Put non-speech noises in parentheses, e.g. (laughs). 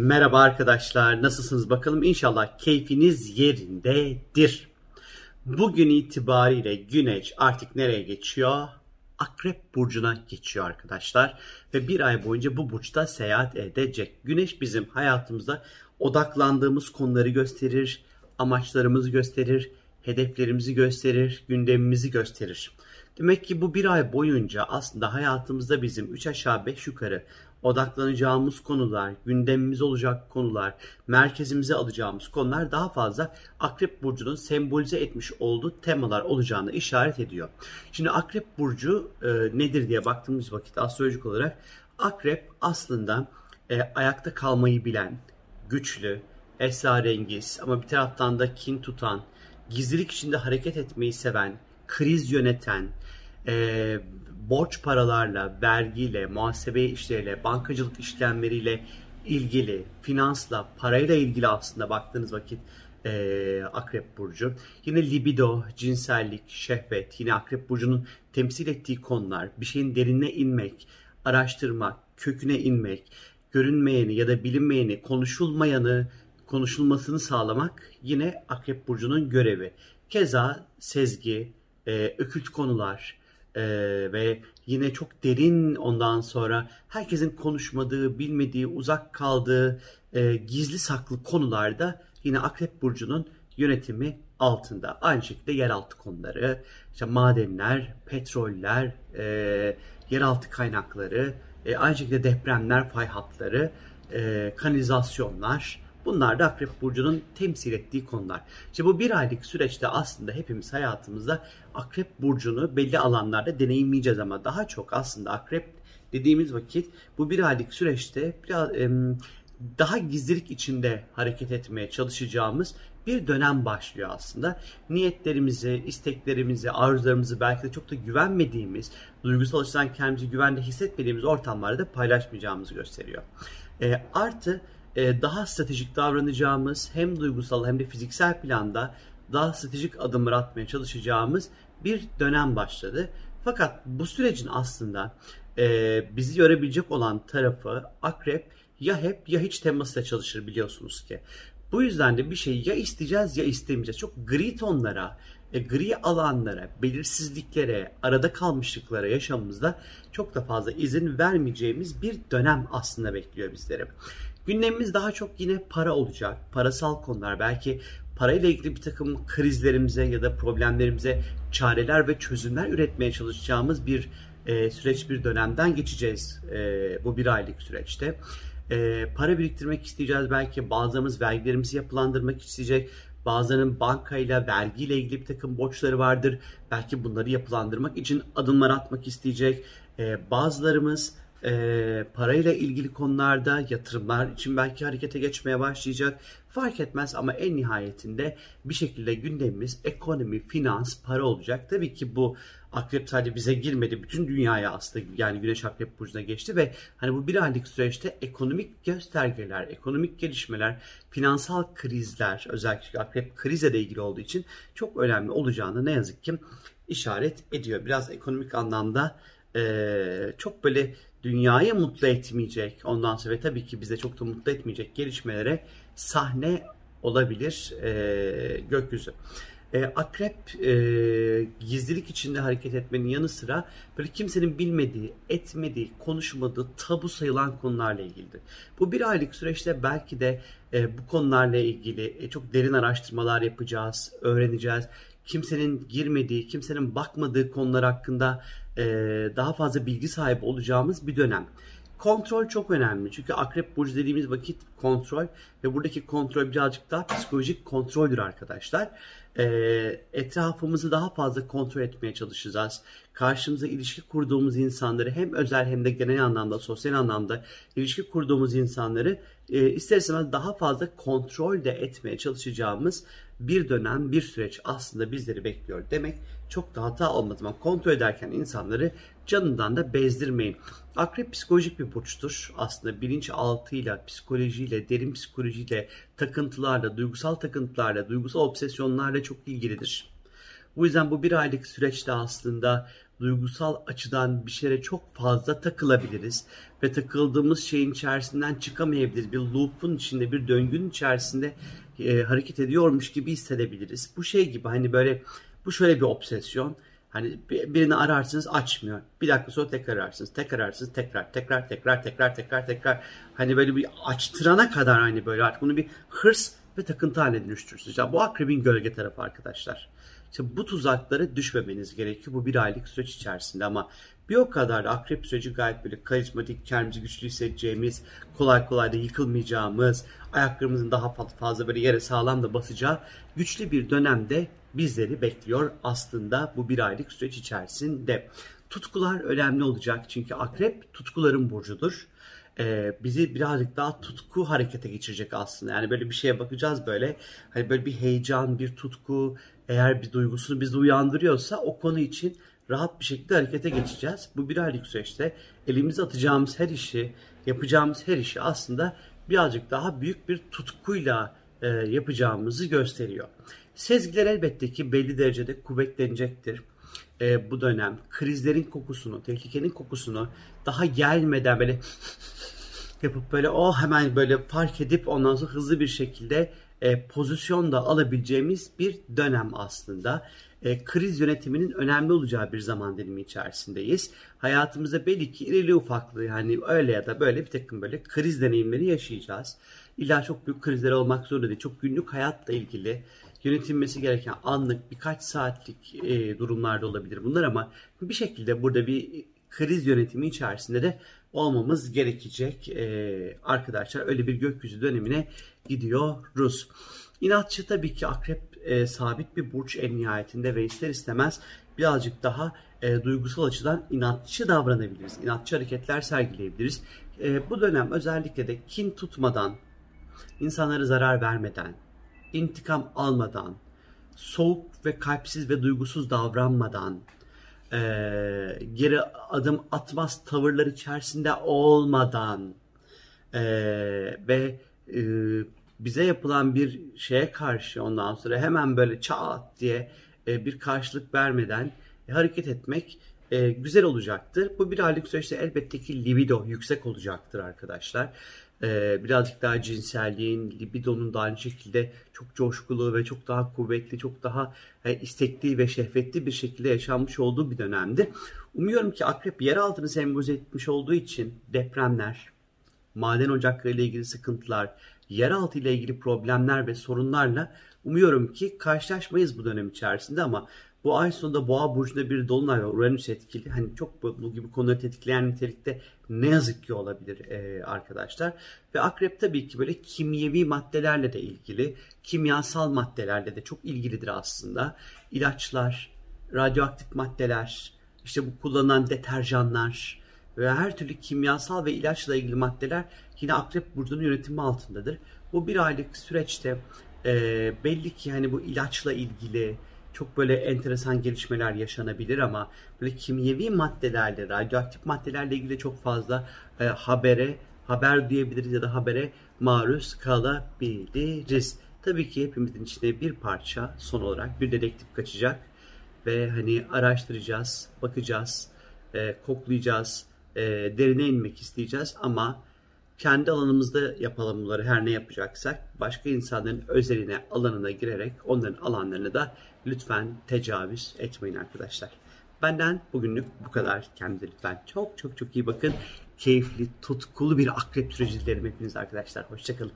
Merhaba arkadaşlar, nasılsınız bakalım? İnşallah keyfiniz yerindedir. Bugün itibariyle Güneş artık nereye geçiyor? Akrep burcuna geçiyor arkadaşlar ve bir ay boyunca bu burçta seyahat edecek. Güneş bizim hayatımızda odaklandığımız konuları gösterir, amaçlarımızı gösterir, hedeflerimizi gösterir, gündemimizi gösterir. Demek ki bu bir ay boyunca aslında hayatımızda bizim 3 aşağı 5 yukarı odaklanacağımız konular, gündemimiz olacak konular, merkezimize alacağımız konular daha fazla Akrep Burcu'nun sembolize etmiş olduğu temalar olacağını işaret ediyor. Şimdi Akrep Burcu e, nedir diye baktığımız vakit astrolojik olarak Akrep aslında e, ayakta kalmayı bilen, güçlü, esrarengiz ama bir taraftan da kin tutan, gizlilik içinde hareket etmeyi seven, kriz yöneten, e, borç paralarla, vergiyle, muhasebe işleriyle, bankacılık işlemleriyle ilgili, finansla, parayla ilgili aslında baktığınız vakit e, Akrep Burcu. Yine libido, cinsellik, şehvet, yine Akrep Burcu'nun temsil ettiği konular, bir şeyin derinine inmek, araştırmak, köküne inmek, görünmeyeni ya da bilinmeyeni, konuşulmayanı, konuşulmasını sağlamak yine Akrep Burcu'nun görevi. Keza sezgi, e, ökült konular, ee, ve yine çok derin ondan sonra herkesin konuşmadığı, bilmediği, uzak kaldığı e, gizli saklı konularda yine Akrep Burcu'nun yönetimi altında. Aynı şekilde yeraltı konuları, işte madenler, petroller, e, yeraltı kaynakları, e, aynı şekilde depremler, fay hatları, e, kanalizasyonlar, Bunlar da Akrep Burcu'nun temsil ettiği konular. İşte bu bir aylık süreçte aslında hepimiz hayatımızda Akrep Burcu'nu belli alanlarda deneyimleyeceğiz ama daha çok aslında Akrep dediğimiz vakit bu bir aylık süreçte biraz daha gizlilik içinde hareket etmeye çalışacağımız bir dönem başlıyor aslında. Niyetlerimizi, isteklerimizi, arzularımızı belki de çok da güvenmediğimiz, duygusal açıdan kendimizi güvende hissetmediğimiz ortamlarda paylaşmayacağımızı gösteriyor. E, artı daha stratejik davranacağımız hem duygusal hem de fiziksel planda daha stratejik adımlar atmaya çalışacağımız bir dönem başladı. Fakat bu sürecin aslında e, bizi görebilecek olan tarafı akrep ya hep ya hiç temasıyla çalışır biliyorsunuz ki. Bu yüzden de bir şeyi ya isteyeceğiz ya istemeyeceğiz. Çok gri tonlara, e, gri alanlara, belirsizliklere, arada kalmışlıklara yaşamımızda çok da fazla izin vermeyeceğimiz bir dönem aslında bekliyor bizleri. Gündemimiz daha çok yine para olacak. Parasal konular belki parayla ilgili bir takım krizlerimize ya da problemlerimize çareler ve çözümler üretmeye çalışacağımız bir e, süreç bir dönemden geçeceğiz e, bu bir aylık süreçte. E, para biriktirmek isteyeceğiz belki bazılarımız vergilerimizi yapılandırmak isteyecek. Bazılarının bankayla, vergiyle ilgili bir takım borçları vardır. Belki bunları yapılandırmak için adımlar atmak isteyecek. E, bazılarımız e, parayla ilgili konularda yatırımlar için belki harekete geçmeye başlayacak. Fark etmez ama en nihayetinde bir şekilde gündemimiz ekonomi, finans, para olacak. Tabii ki bu akrep sadece bize girmedi. Bütün dünyaya aslında yani Güneş Akrep Burcu'na geçti ve hani bu bir aylık süreçte ekonomik göstergeler, ekonomik gelişmeler, finansal krizler özellikle akrep krize de ilgili olduğu için çok önemli olacağını ne yazık ki işaret ediyor. Biraz ekonomik anlamda e, çok böyle dünyayı mutlu etmeyecek ondan sonra tabii ki bize çok da mutlu etmeyecek gelişmelere sahne olabilir e, gökyüzü. E, akrep e, gizlilik içinde hareket etmenin yanı sıra böyle kimsenin bilmediği, etmediği, konuşmadığı, tabu sayılan konularla ilgilidir. Bu bir aylık süreçte belki de e, bu konularla ilgili e, çok derin araştırmalar yapacağız, öğreneceğiz kimsenin girmediği, kimsenin bakmadığı konular hakkında e, daha fazla bilgi sahibi olacağımız bir dönem. Kontrol çok önemli. Çünkü akrep burcu dediğimiz vakit kontrol ve buradaki kontrol birazcık daha psikolojik kontroldür arkadaşlar. Ee, etrafımızı daha fazla kontrol etmeye çalışacağız. Karşımıza ilişki kurduğumuz insanları hem özel hem de genel anlamda, sosyal anlamda ilişki kurduğumuz insanları e, ister istemez daha fazla kontrol de etmeye çalışacağımız bir dönem, bir süreç aslında bizleri bekliyor demek çok da hata olmaz ama kontrol ederken insanları canından da bezdirmeyin. Akrep psikolojik bir burçtur. Aslında bilinçaltıyla, psikolojiyle, derin psikolojiyle, takıntılarla, duygusal takıntılarla, duygusal obsesyonlarla çok ilgilidir. Bu yüzden bu bir aylık süreçte aslında duygusal açıdan bir şeye çok fazla takılabiliriz ve takıldığımız şeyin içerisinden çıkamayabiliriz. Bir loop'un içinde, bir döngünün içerisinde e, hareket ediyormuş gibi hissedebiliriz. Bu şey gibi hani böyle bu şöyle bir obsesyon. Hani birini ararsınız açmıyor. Bir dakika sonra tekrar ararsınız. Tekrar ararsınız. Tekrar tekrar tekrar tekrar tekrar tekrar. Hani böyle bir açtırana kadar hani böyle artık bunu bir hırs ve takıntı haline dönüştürürsünüz. Yani bu akrebin gölge tarafı arkadaşlar. İşte bu tuzaklara düşmemeniz gerekiyor bu bir aylık süreç içerisinde ama bir o kadar da akrep süreci gayet böyle karizmatik, kendimizi güçlü hissedeceğimiz, kolay kolay da yıkılmayacağımız, ayaklarımızın daha fazla böyle yere sağlam da basacağı güçlü bir dönemde bizleri bekliyor aslında bu bir aylık süreç içerisinde. Tutkular önemli olacak çünkü akrep tutkuların burcudur. Ee, bizi birazcık daha tutku harekete geçirecek aslında. Yani böyle bir şeye bakacağız böyle. Hani böyle bir heyecan, bir tutku eğer bir duygusunu bizi uyandırıyorsa o konu için rahat bir şekilde harekete geçeceğiz. Bu bir aylık süreçte elimize atacağımız her işi, yapacağımız her işi aslında birazcık daha büyük bir tutkuyla e, yapacağımızı gösteriyor. Sezgiler elbette ki belli derecede kuvvetlenecektir. E, bu dönem krizlerin kokusunu, tehlikenin kokusunu daha gelmeden böyle (laughs) yapıp böyle o hemen böyle fark edip ondan sonra hızlı bir şekilde e, pozisyon da alabileceğimiz bir dönem aslında. E, kriz yönetiminin önemli olacağı bir zaman dilimi içerisindeyiz. Hayatımızda belli ki irili ufaklı yani öyle ya da böyle bir takım böyle kriz deneyimleri yaşayacağız. İlla çok büyük krizler olmak zorunda değil. Çok günlük hayatla ilgili yönetilmesi gereken anlık birkaç saatlik e, durumlarda olabilir bunlar ama bir şekilde burada bir kriz yönetimi içerisinde de olmamız gerekecek e, arkadaşlar. Öyle bir gökyüzü dönemine gidiyoruz. İnatçı tabii ki akrep e, sabit bir burç en nihayetinde ve ister istemez birazcık daha e, duygusal açıdan inatçı davranabiliriz. İnatçı hareketler sergileyebiliriz. E, bu dönem özellikle de kin tutmadan, insanlara zarar vermeden, intikam almadan, soğuk ve kalpsiz ve duygusuz davranmadan, e, geri adım atmaz tavırlar içerisinde olmadan e, ve e, bize yapılan bir şeye karşı ondan sonra hemen böyle çat diye e, bir karşılık vermeden e, hareket etmek e, güzel olacaktır. Bu bir aylık süreçte elbette ki libido yüksek olacaktır arkadaşlar. E, birazcık daha cinselliğin, libidonun da aynı şekilde çok coşkulu ve çok daha kuvvetli, çok daha e, istekli ve şehvetli bir şekilde yaşanmış olduğu bir dönemdi. Umuyorum ki akrep yer altını sembolize etmiş olduğu için depremler, maden ocakları ile ilgili sıkıntılar, yeraltı ile ilgili problemler ve sorunlarla umuyorum ki karşılaşmayız bu dönem içerisinde ama bu ay sonunda Boğa burcunda bir dolunay ve Uranüs etkili. Hani çok bu, gibi konuları tetikleyen nitelikte ne yazık ki olabilir e, arkadaşlar. Ve akrep tabii ki böyle kimyevi maddelerle de ilgili, kimyasal maddelerle de çok ilgilidir aslında. İlaçlar, radyoaktif maddeler, işte bu kullanılan deterjanlar ve her türlü kimyasal ve ilaçla ilgili maddeler yine akrep burcunun yönetimi altındadır. Bu bir aylık süreçte e, belli ki hani bu ilaçla ilgili çok böyle enteresan gelişmeler yaşanabilir ama böyle kimyevi maddelerle, radyoaktif maddelerle ilgili çok fazla e, habere, haber duyabiliriz ya da habere maruz kalabiliriz. Tabii ki hepimizin içinde bir parça son olarak bir dedektif kaçacak ve hani araştıracağız, bakacağız, e, koklayacağız, e, derine inmek isteyeceğiz ama kendi alanımızda yapalım bunları her ne yapacaksak başka insanların özeline alanına girerek onların alanlarını da lütfen tecavüz etmeyin arkadaşlar. Benden bugünlük bu kadar. Kendinize lütfen çok çok çok iyi bakın. Keyifli, tutkulu bir akrep süreci hepiniz arkadaşlar. Hoşçakalın.